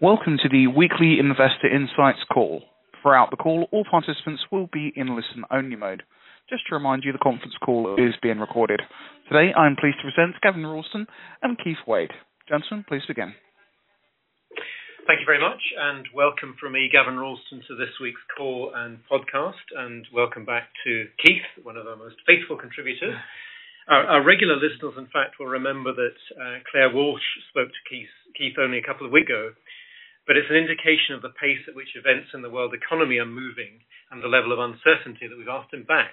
Welcome to the weekly Investor Insights call. Throughout the call, all participants will be in listen-only mode. Just to remind you, the conference call is being recorded. Today, I'm pleased to present Gavin Ralston and Keith Wade. Gentlemen, please begin. Thank you very much, and welcome from me, Gavin Ralston, to this week's call and podcast, and welcome back to Keith, one of our most faithful contributors. Our regular listeners, in fact, will remember that uh, Claire Walsh spoke to Keith only a couple of weeks ago, but it's an indication of the pace at which events in the world economy are moving and the level of uncertainty that we've asked him back.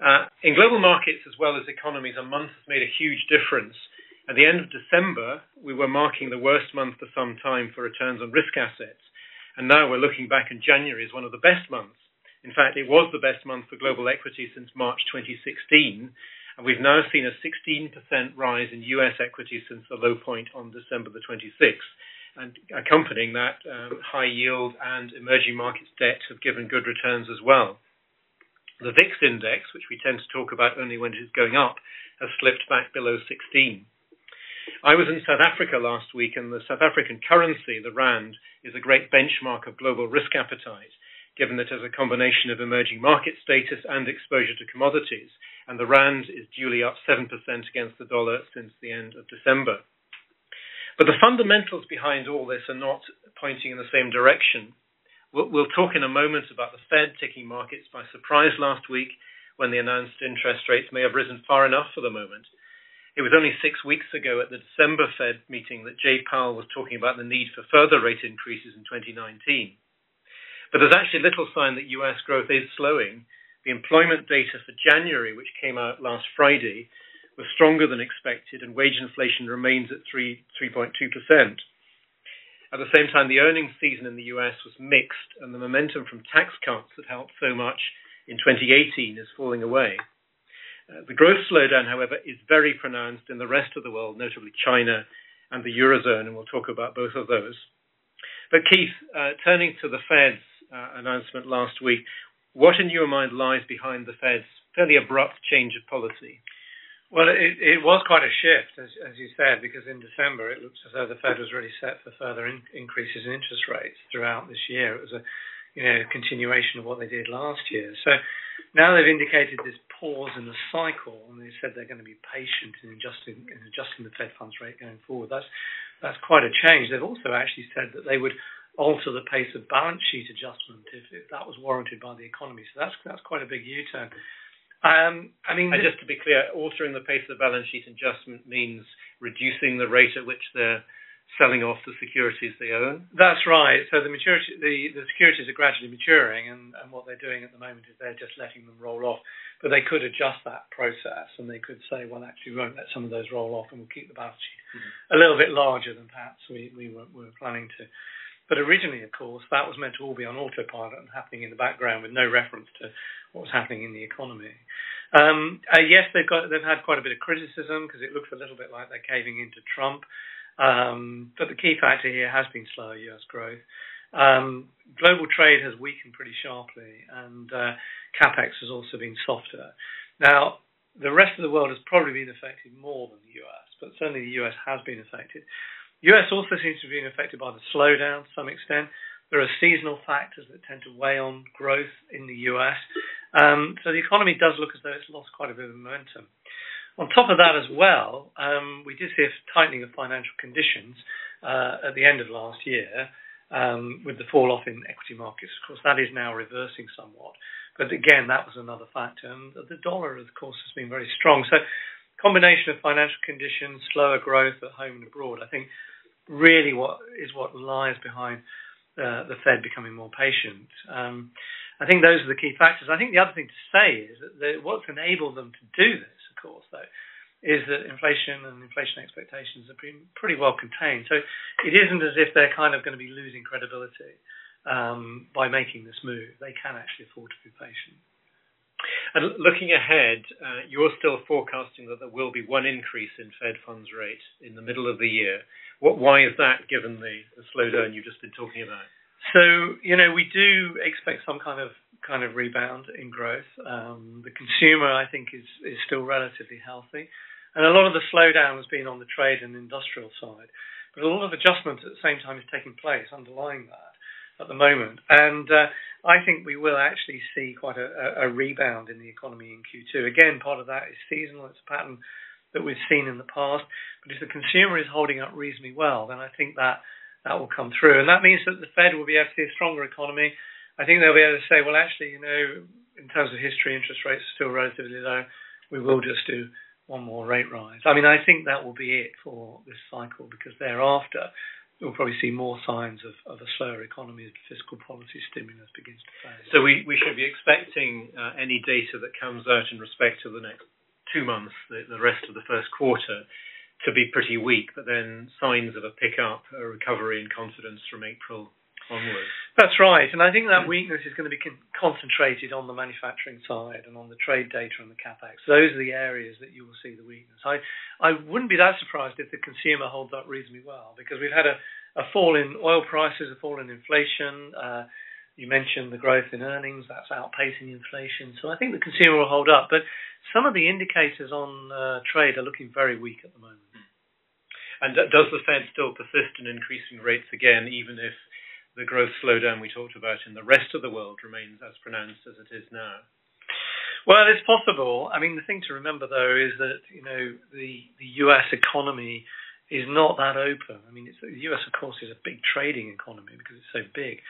Uh, In global markets as well as economies, a month has made a huge difference. At the end of December, we were marking the worst month for some time for returns on risk assets, and now we're looking back in January as one of the best months. In fact, it was the best month for global equity since March 2016, and we've now seen a 16% rise in U.S. equity since the low point on December the 26th. And accompanying that, um, high yield and emerging markets debt have given good returns as well. The VIX index, which we tend to talk about only when it is going up, has slipped back below 16. I was in South Africa last week, and the South African currency, the rand, is a great benchmark of global risk appetite, given that it has a combination of emerging market status and exposure to commodities, and the rand is duly up 7% against the dollar since the end of December. But the fundamentals behind all this are not pointing in the same direction. We'll we'll talk in a moment about the Fed taking markets by surprise last week when the announced interest rates may have risen far enough for the moment. It was only six weeks ago at the December Fed meeting that Jay Powell was talking about the need for further rate increases in 2019. But There's actually little sign that U.S. growth is slowing. The employment data for January, which came out last Friday, was stronger than expected, and wage inflation remains at 3.2%. At the same time, the earnings season in the U.S. was mixed, and the momentum from tax cuts that helped so much in 2018 is falling away. Uh, the growth slowdown, however, is very pronounced in the rest of the world, notably China and the Eurozone, and we'll talk about both of those. But Keith, uh, turning to the Fed's uh, announcement last week, what in your mind lies behind the Fed's fairly abrupt change of policy? Well, it was quite a shift, as you said, because in December it looks as though the Fed was really set for further increases in interest rates throughout this year. It was a you know continuation of what they did last year. So now they've indicated this pause in the cycle, and they said they're going to be patient in adjusting the Fed funds rate going forward. That's quite a change. They've also actually said that they would alter the pace of balance sheet adjustment if that was warranted by the economy. So that's that's quite a big U-turn. Um, I mean, just to be clear, altering the pace of balance sheet adjustment means reducing the rate at which they're selling off the securities they own? That's right. So the maturity, the, the securities are gradually maturing, and what they're doing at the moment is they're just letting them roll off. But they could adjust that process, and they could say, "Well, actually, we won't let some of those roll off, and we'll keep the balance sheet mm-hmm. a little bit larger than perhaps we we were planning to." But originally, of course, that was meant to all be on autopilot and happening in the background with no reference to what was happening in the economy. Um, uh, yes, they've got they've had quite a bit of criticism because it looks a little bit like they're caving into Trump. Um, but the key factor here has been slower U.S. growth. Um, global trade has weakened pretty sharply, and uh, CapEx has also been softer. Now, the rest of the world has probably been affected more than the U.S., but certainly the U.S. has been affected. U.S. also seems to have been affected by the slowdown to some extent. There are seasonal factors that tend to weigh on growth in the U.S. Um, so the economy does look as though it's lost quite a bit of momentum. On top of that as well, um, we did see a tightening of financial conditions uh, at the end of last year um, with the fall off in equity markets. Of course, that is now reversing somewhat. But again, that was another factor. And the dollar, of course, has been very strong. So, combination of financial conditions, slower growth at home and abroad, I think really is what lies behind uh, the Fed becoming more patient. Um, I think those are the key factors. I think the other thing to say is that what's enabled them to do this, of course, though, is that inflation and inflation expectations have been pretty well contained. So it isn't as if they're kind of going to be losing credibility um, by making this move. They can actually afford to be patient. And looking ahead, you're still forecasting that there will be one increase in Fed funds rate in the middle of the year. Why is that, given the slowdown you've just been talking about? So you know we do expect some kind of kind of rebound in growth. The consumer, I think, is is still relatively healthy. And a lot of the slowdown has been on the trade and industrial side. but a lot of adjustment at the same time is taking place underlying that at the moment. And uh, I think we will actually see quite a, rebound in the economy in Q2. Again, part of that is seasonal. It's a pattern that we've seen in the past. But if the consumer is holding up reasonably well, then I think that that will come through. And that means that the Fed will be able to see a stronger economy. I think they'll be able to say, well, actually, you know, in terms of history, interest rates are still relatively low. We will just do one more rate rise. I mean, I think that will be it for this cycle because thereafter we'll probably see more signs of, of a slower economy as fiscal policy stimulus begins to fade. So we, we should be expecting uh, any data that comes out in respect to the next two months, the, the rest of the first quarter, to be pretty weak, but then signs of a pickup, a recovery in confidence from April onwards. That's right, and I think that weakness is going to be con- concentrated on the manufacturing side and on the trade data and the capex. Those are the areas that you will see the weakness. I I wouldn't be that surprised if the consumer holds up reasonably well because we've had a, a fall in oil prices, a fall in inflation. Uh, you mentioned the growth in earnings, that's outpacing inflation. So I think the consumer will hold up. But some of the indicators on uh, trade are looking very weak at the moment. And does the Fed still persist in increasing rates again, even if the growth slowdown we talked about in the rest of the world remains as pronounced as it is now? Well, it's possible. I mean, the thing to remember though is that you know the the U.S. economy is not that open. I mean, the U.S. of course is a big trading economy because it's so big,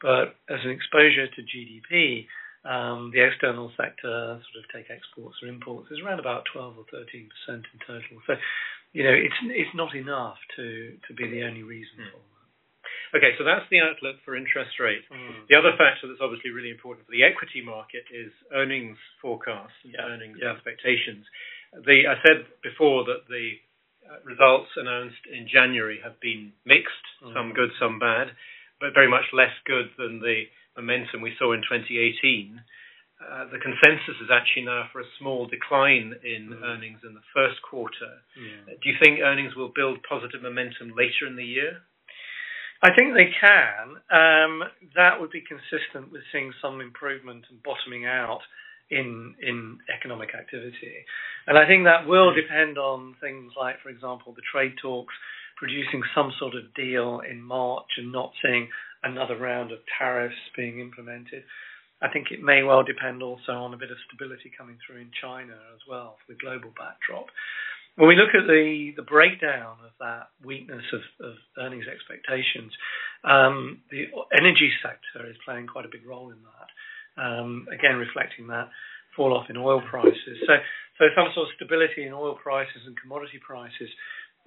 but as an exposure to GDP, um, the external sector, sort of take exports or imports, is around about 12 or 13 percent in total. So, you know, it's it's not enough to to be the only reason mm. for. Okay, so that's the outlook for interest rates. Mm. The other factor that's obviously really important for the equity market is earnings forecasts and yeah. earnings yeah. expectations. The, I said before that the uh, results announced in January have been mixed, mm. some good, some bad, but very much less good than the momentum we saw in 2018. Uh, the consensus is actually now for a small decline in mm. earnings in the first quarter. Yeah. Do you think earnings will build positive momentum later in the year? I think they can. Um, that would be consistent with seeing some improvement and bottoming out in in economic activity, and I think that will depend on things like, for example, the trade talks producing some sort of deal in March and not seeing another round of tariffs being implemented. I think it may well depend also on a bit of stability coming through in China as well for the global backdrop. When we look at the, the breakdown of that weakness of, of earnings expectations, um, the energy sector is playing quite a big role in that. Um, again, reflecting that fall off in oil prices. So, so some sort of stability in oil prices and commodity prices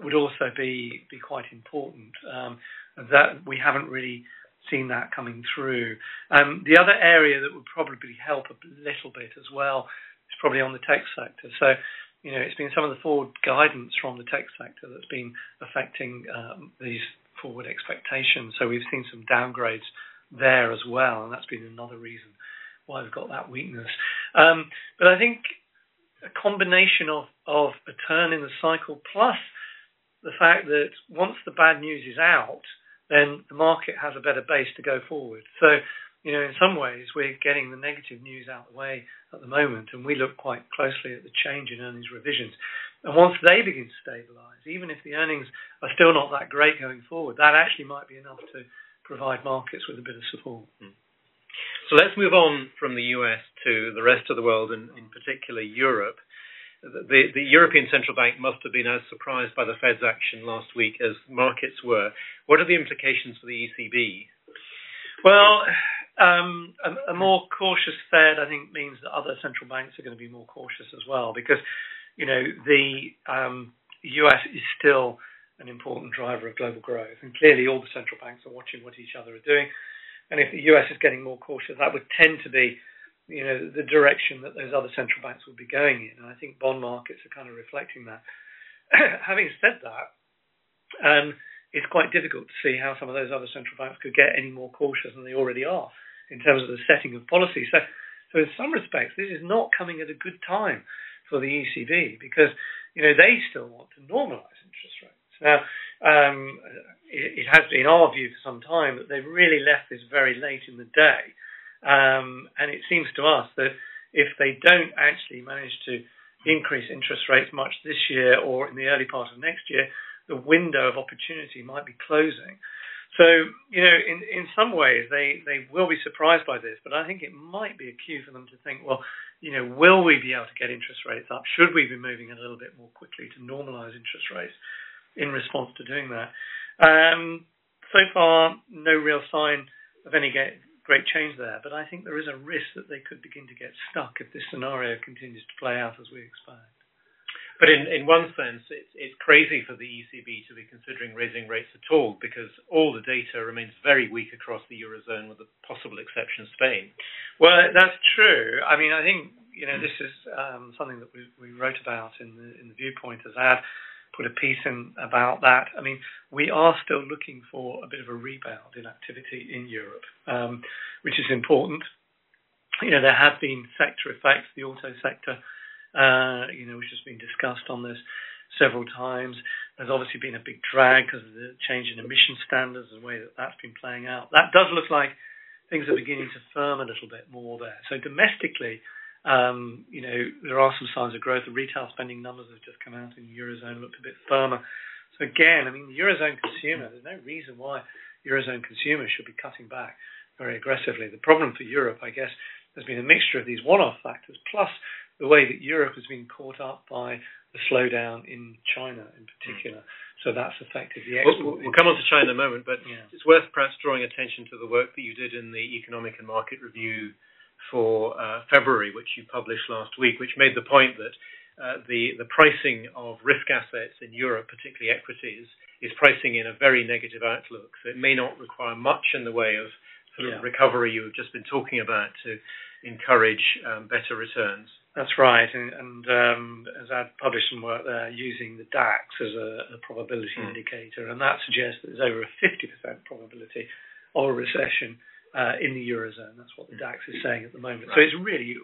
would also be be quite important. Um, that we haven't really seen that coming through. The other area that would probably help a little bit as well is probably on the tech sector. So you know, it's been some of the forward guidance from the tech sector that's been affecting um, these forward expectations. So we've seen some downgrades there as well, and that's been another reason why we've got that weakness. Um, but I think a combination of, of a turn in the cycle plus the fact that once the bad news is out, then the market has a better base to go forward. So you know, in some ways, we're getting the negative news out of the way at the moment, and we look quite closely at the change in earnings revisions. And once they begin to stabilise, even if the earnings are still not that great going forward, that actually might be enough to provide markets with a bit of support. Mm. So let's move on from the US to the rest of the world, and in particular Europe. The, the, European Central Bank must have been as surprised by the Fed's action last week as markets were. What are the implications for the ECB? Well, um, a, a, more cautious Fed, I think, means that other central banks are going to be more cautious as well, because you know the um, U.S. is still an important driver of global growth, and clearly all the central banks are watching what each other are doing. And if the U.S. is getting more cautious, that would tend to be, you know, the direction that those other central banks would be going in. And I think bond markets are kind of reflecting that. Having said that, um, it's quite difficult to see how some of those other central banks could get any more cautious than they already are in terms of the setting of policy. So, so in some respects, this is not coming at a good time for the ECB because you know they still want to normalise interest rates. Now, um, it, it, has been our view for some time that they've really left this very late in the day, um, and it seems to us that if they don't actually manage to increase interest rates much this year or in the early part of next year, the window of opportunity might be closing. So, you know, in, in some ways they, they will be surprised by this, but I think it might be a cue for them to think, well, you know, will we be able to get interest rates up? Should we be moving a little bit more quickly to normalize interest rates in response to doing that? Um, so far, no real sign of any get, great change there, but I think there is a risk that they could begin to get stuck if this scenario continues to play out as we expect. But in, in one sense, it's, it's crazy for the ECB to be considering raising rates at all because all the data remains very weak across the eurozone, with the possible exception of Spain. Well, that's true. I mean, I think you know this is um, something that we, we wrote about in the in the viewpoint Azad put a piece in about that. I mean, we are still looking for a bit of a rebound in activity in Europe, um, which is important. You know, there have been sector effects, the auto sector uh, you know, which has been discussed on this several times. There's obviously been a big drag because of the change in emission standards and the way that that's been playing out. That does look like things are beginning to firm a little bit more there. So domestically, um, you know, there are some signs of growth. The retail spending numbers have just come out in the eurozone, looked a bit firmer. So again, I mean, the eurozone consumer, there's no reason why eurozone consumers should be cutting back very aggressively. The problem for Europe, I guess, has been a mixture of these one-off factors plus the way that Europe has been caught up by the slowdown in China in particular. Mm. So that's affected the export. We'll, we'll, come on to China in a moment, but yeah. it's worth perhaps drawing attention to the work that you did in the Economic and Market Review for uh, February, which you published last week, which made the point that uh, the the pricing of risk assets in Europe, particularly equities, is pricing in a very negative outlook. So it may not require much in the way of sort of yeah. recovery you have just been talking about to encourage um, better returns. That's right, and, and um, as I've published some work there using the DAX as a, a probability mm. indicator, and that suggests that there's over a 50% probability of a recession uh, in the eurozone. That's what the DAX is saying at the moment. Right. So it's really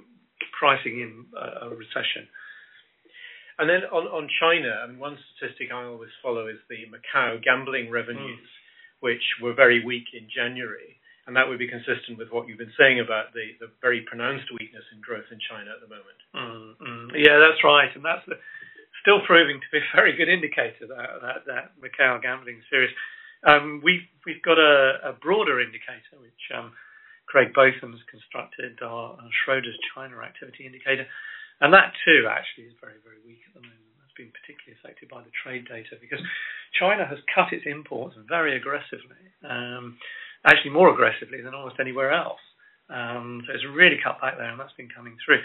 pricing in a, a recession. And then on, on China, I mean, one statistic I always follow is the Macau gambling revenues, mm. which were very weak in January and that would be consistent with what you've been saying about the, the very pronounced weakness in growth in China at the moment. Mm, mm. Yeah, that's right, and that's the, still proving to be a very good indicator that that, that Macau gambling series. Um, we've we've got a, a broader indicator which um, Craig Botham's constructed, our, Schroders China activity indicator, and that too actually is very very weak at the moment. Been particularly affected by the trade data because China has cut its imports very aggressively. Um, actually more aggressively than almost anywhere else. Um, so it's really cut back there, and that's been coming through.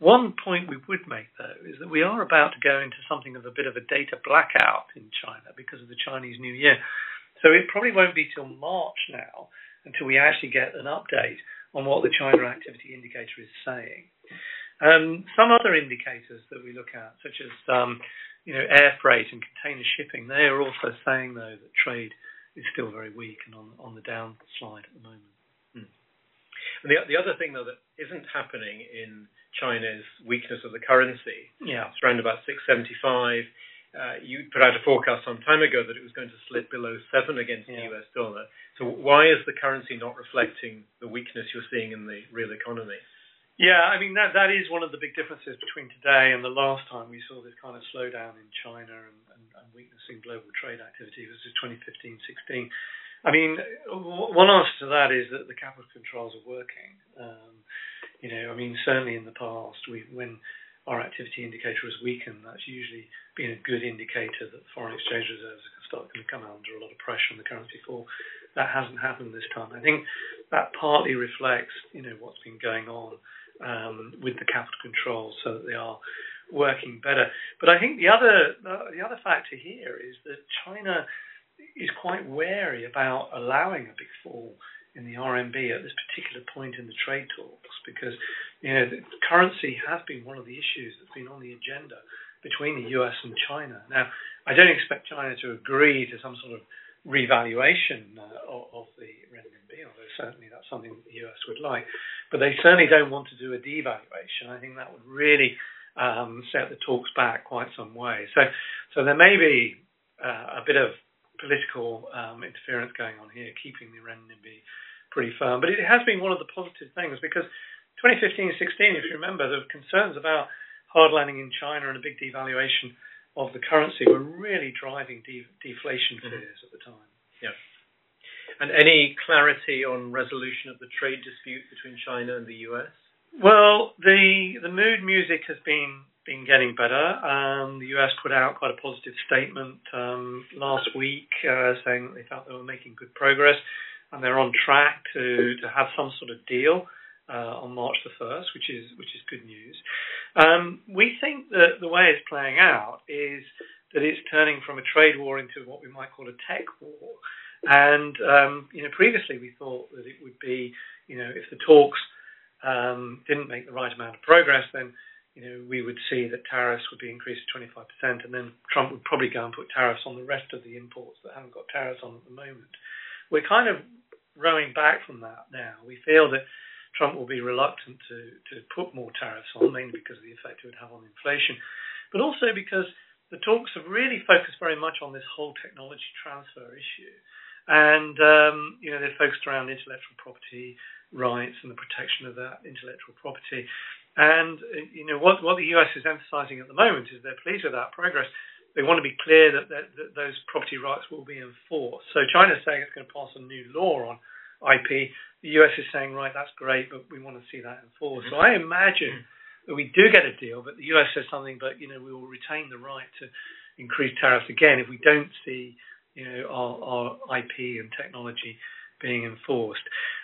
One point we would make, though, is that we are about to go into something of a bit of a data blackout in China because of the Chinese New Year. So it probably won't be till March now until we actually get an update on what the China Activity Indicator is saying. Um, some other indicators that we look at, such as um, you know air freight and container shipping, they are also saying though that trade is still very weak and on on the downslide at the moment. Hmm. And the the other thing though that isn't happening in China's weakness of the currency. Yeah. It's around about 675. Uh, you put out a forecast some time ago that it was going to slip below seven against yeah. the US dollar. So why is the currency not reflecting the weakness you're seeing in the real economy? Yeah, I mean that that is one of the big differences between today and the last time we saw this kind of slowdown in China and, and, and weakness in global trade activity was 2015-16. I mean, one answer to that is that the capital controls are working. Um, you know, I mean, certainly in the past, we when our activity indicator has weakened, that's usually been a good indicator that foreign exchange reserves are starting to come under a lot of pressure on the currency fall. That hasn't happened this time. I think that partly reflects, you know, what's been going on um, with the capital controls so that they are working better. But I think the other the other factor here is that China is quite wary about allowing a big fall in the RMB at this particular point in the trade talks because you know currency has been one of the issues that's been on the agenda between the US and China. Now, I don't expect China to agree to some sort of revaluation uh, of, the certainly that's something that the US would like. But they certainly don't want to do a devaluation. I think that would really um, set the talks back quite some way. So, so there may be uh, a bit of political um, interference going on here, keeping the renminbi pretty firm. But it has been one of the positive things because 2015-16, if you remember, there were concerns about hard landing in China and a big devaluation of the currency were really driving de- deflation mm-hmm. fears mm-hmm. at the time. Yeah. And any clarity on resolution of the trade dispute between China and the US? Well, the the mood music has been been getting better. Um, the US put out quite a positive statement um, last week uh, saying that they felt they were making good progress and they're on track to, to have some sort of deal uh, on March the 1st, which is which is good news. Um, we think that the way it's playing out is that it's turning from a trade war into what we might call a tech war. And um, you know, previously we thought that it would be, you know, if the talks um, didn't make the right amount of progress, then you know we would see that tariffs would be increased to 25%, and then Trump would probably go and put tariffs on the rest of the imports that haven't got tariffs on at the moment. We're kind of rowing back from that now. We feel that Trump will be reluctant to, to put more tariffs on, mainly because of the effect it would have on inflation, but also because the talks have really focused very much on this whole technology transfer issue. And, um, you know, they're focused around intellectual property rights and the protection of that intellectual property. And, you know, what, what the US is emphasizing at the moment is they're pleased with that progress. They want to be clear that, that, that those property rights will be enforced. So China's saying it's going to pass a new law on IP. The US is saying, right, that's great, but we want to see that enforced. So I imagine that we do get a deal, but the US says something, but you know, we will retain the right to increase tariffs again if we don't see, you know, our, our IP and technology being enforced.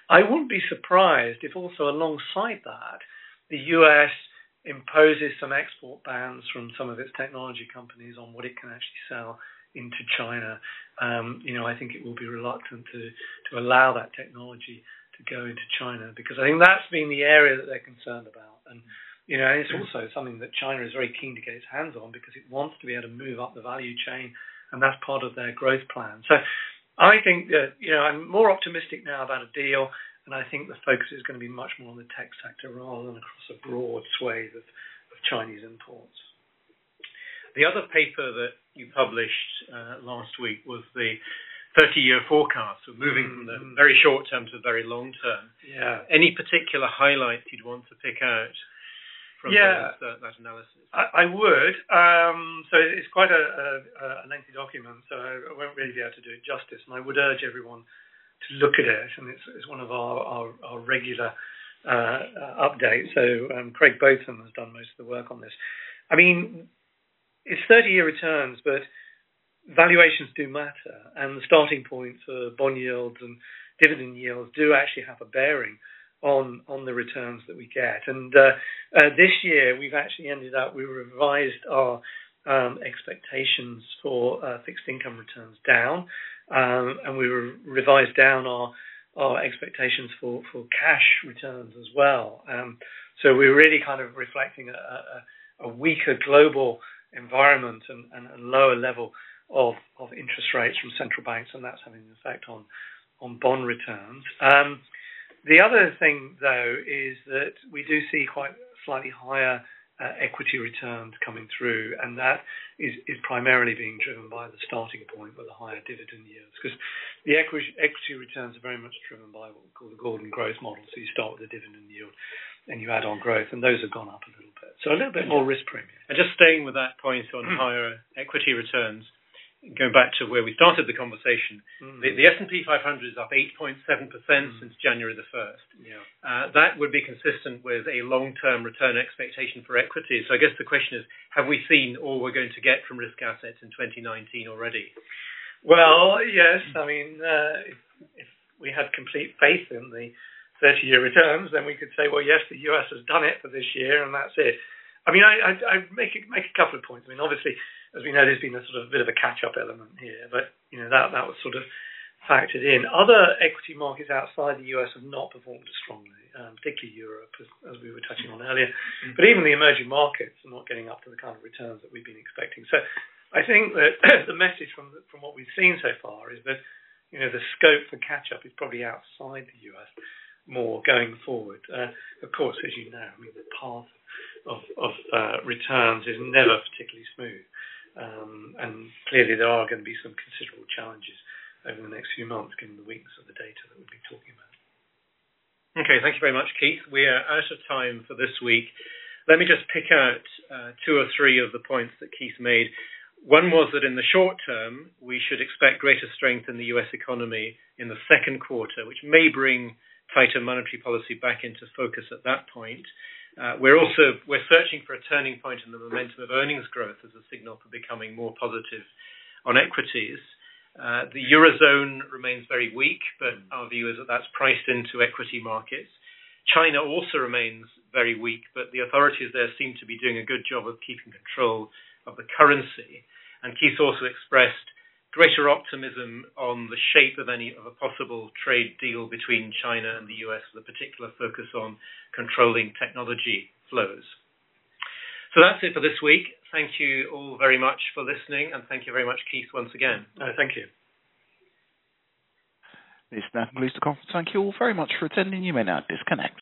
I wouldn't be surprised if also alongside that, the US imposes some export bans from some of its technology companies on what it can actually sell into China, um, you know, I think it will be reluctant to to allow that technology to go into China because I think that's been the area that they're concerned about. And you know, it's also something that China is very keen to get its hands on because it wants to be able to move up the value chain, and that's part of their growth plan. So I think that you know I'm more optimistic now about a deal, and I think the focus is going to be much more on the tech sector rather than across a broad swathe of, of Chinese imports. The other paper that you published uh, last week was the 30-year forecast, so moving from the mm-hmm. very short term to the very long term. Yeah. Any particular highlights you'd want to pick out from yeah. uh, that analysis? I, I would. Um, so it's quite a, a, a, lengthy document, so I won't really be able to do it justice. And I would urge everyone to look at it, and it's, it's one of our, our, our regular uh, updates. So um, Craig Botham has done most of the work on this. I mean, it's 30-year returns, but valuations do matter, and the starting point for bond yields and dividend yields do actually have a bearing on on the returns that we get. And uh, uh, this year, we've actually ended up we revised our um, expectations for uh, fixed income returns down, um, and we revised down our our expectations for, for cash returns as well. Um, so we're really kind of reflecting a, a, weaker global environment and, and a lower level of, of interest rates from central banks, and that's having an effect on on bond returns. Um, the other thing, though, is that we do see quite slightly higher uh, equity returns coming through, and that is, is primarily being driven by the starting point with the higher dividend yields, because the equity, equity returns are very much driven by what we call the Gordon growth model. So you start with the dividend yield, and you add on growth, and those have gone up a little bit. So a little bit more risk premium. And just staying with that point on higher equity returns, going back to where we started the conversation, mm. the, the, S&P 500 is up 8.7% mm. since January the 1st. Yeah. Uh, that would be consistent with a long-term return expectation for equities. So I guess the question is, have we seen all we're going to get from risk assets in 2019 already? Well, yes. I mean, uh, if, if we had complete faith in the 30-year returns, then we could say, well, yes, the US has done it for this year, and that's it. I mean, I, I, I make make a couple of points. I mean, obviously, as we know, there's been a sort of bit of a catch-up element here, but you know that that was sort of factored in. Other equity markets outside the US have not performed as strongly, um, particularly Europe, as, as, we were touching on earlier. Mm-hmm. But even the emerging markets are not getting up to the kind of returns that we've been expecting. So I think that the message from the, from what we've seen so far is that you know the scope for catch-up is probably outside the US more going forward. Uh, of course, as you know, I mean the path of, of uh, returns is never particularly smooth. Um, and clearly, there are going to be some considerable challenges over the next few months, given the weakness of the data that we'll be talking about. Okay, thank you very much, Keith. We are out of time for this week. Let me just pick out uh, two or three of the points that Keith made. One was that in the short term, we should expect greater strength in the US economy in the second quarter, which may bring tighter monetary policy back into focus at that point. Uh, we're also we're searching for a turning point in the momentum of earnings growth as a signal for becoming more positive on equities. Uh, the eurozone remains very weak, but our view is that that's priced into equity markets. China also remains very weak, but the authorities there seem to be doing a good job of keeping control of the currency. And Keith also expressed greater optimism on the shape of any of a possible trade deal between China and the US with a particular focus on controlling technology flows. So that's it for this week. Thank you all very much for listening, and thank you very much, Keith, once again. Uh, thank you. This now concludes the conference. Thank you all very much for attending. You may now disconnect.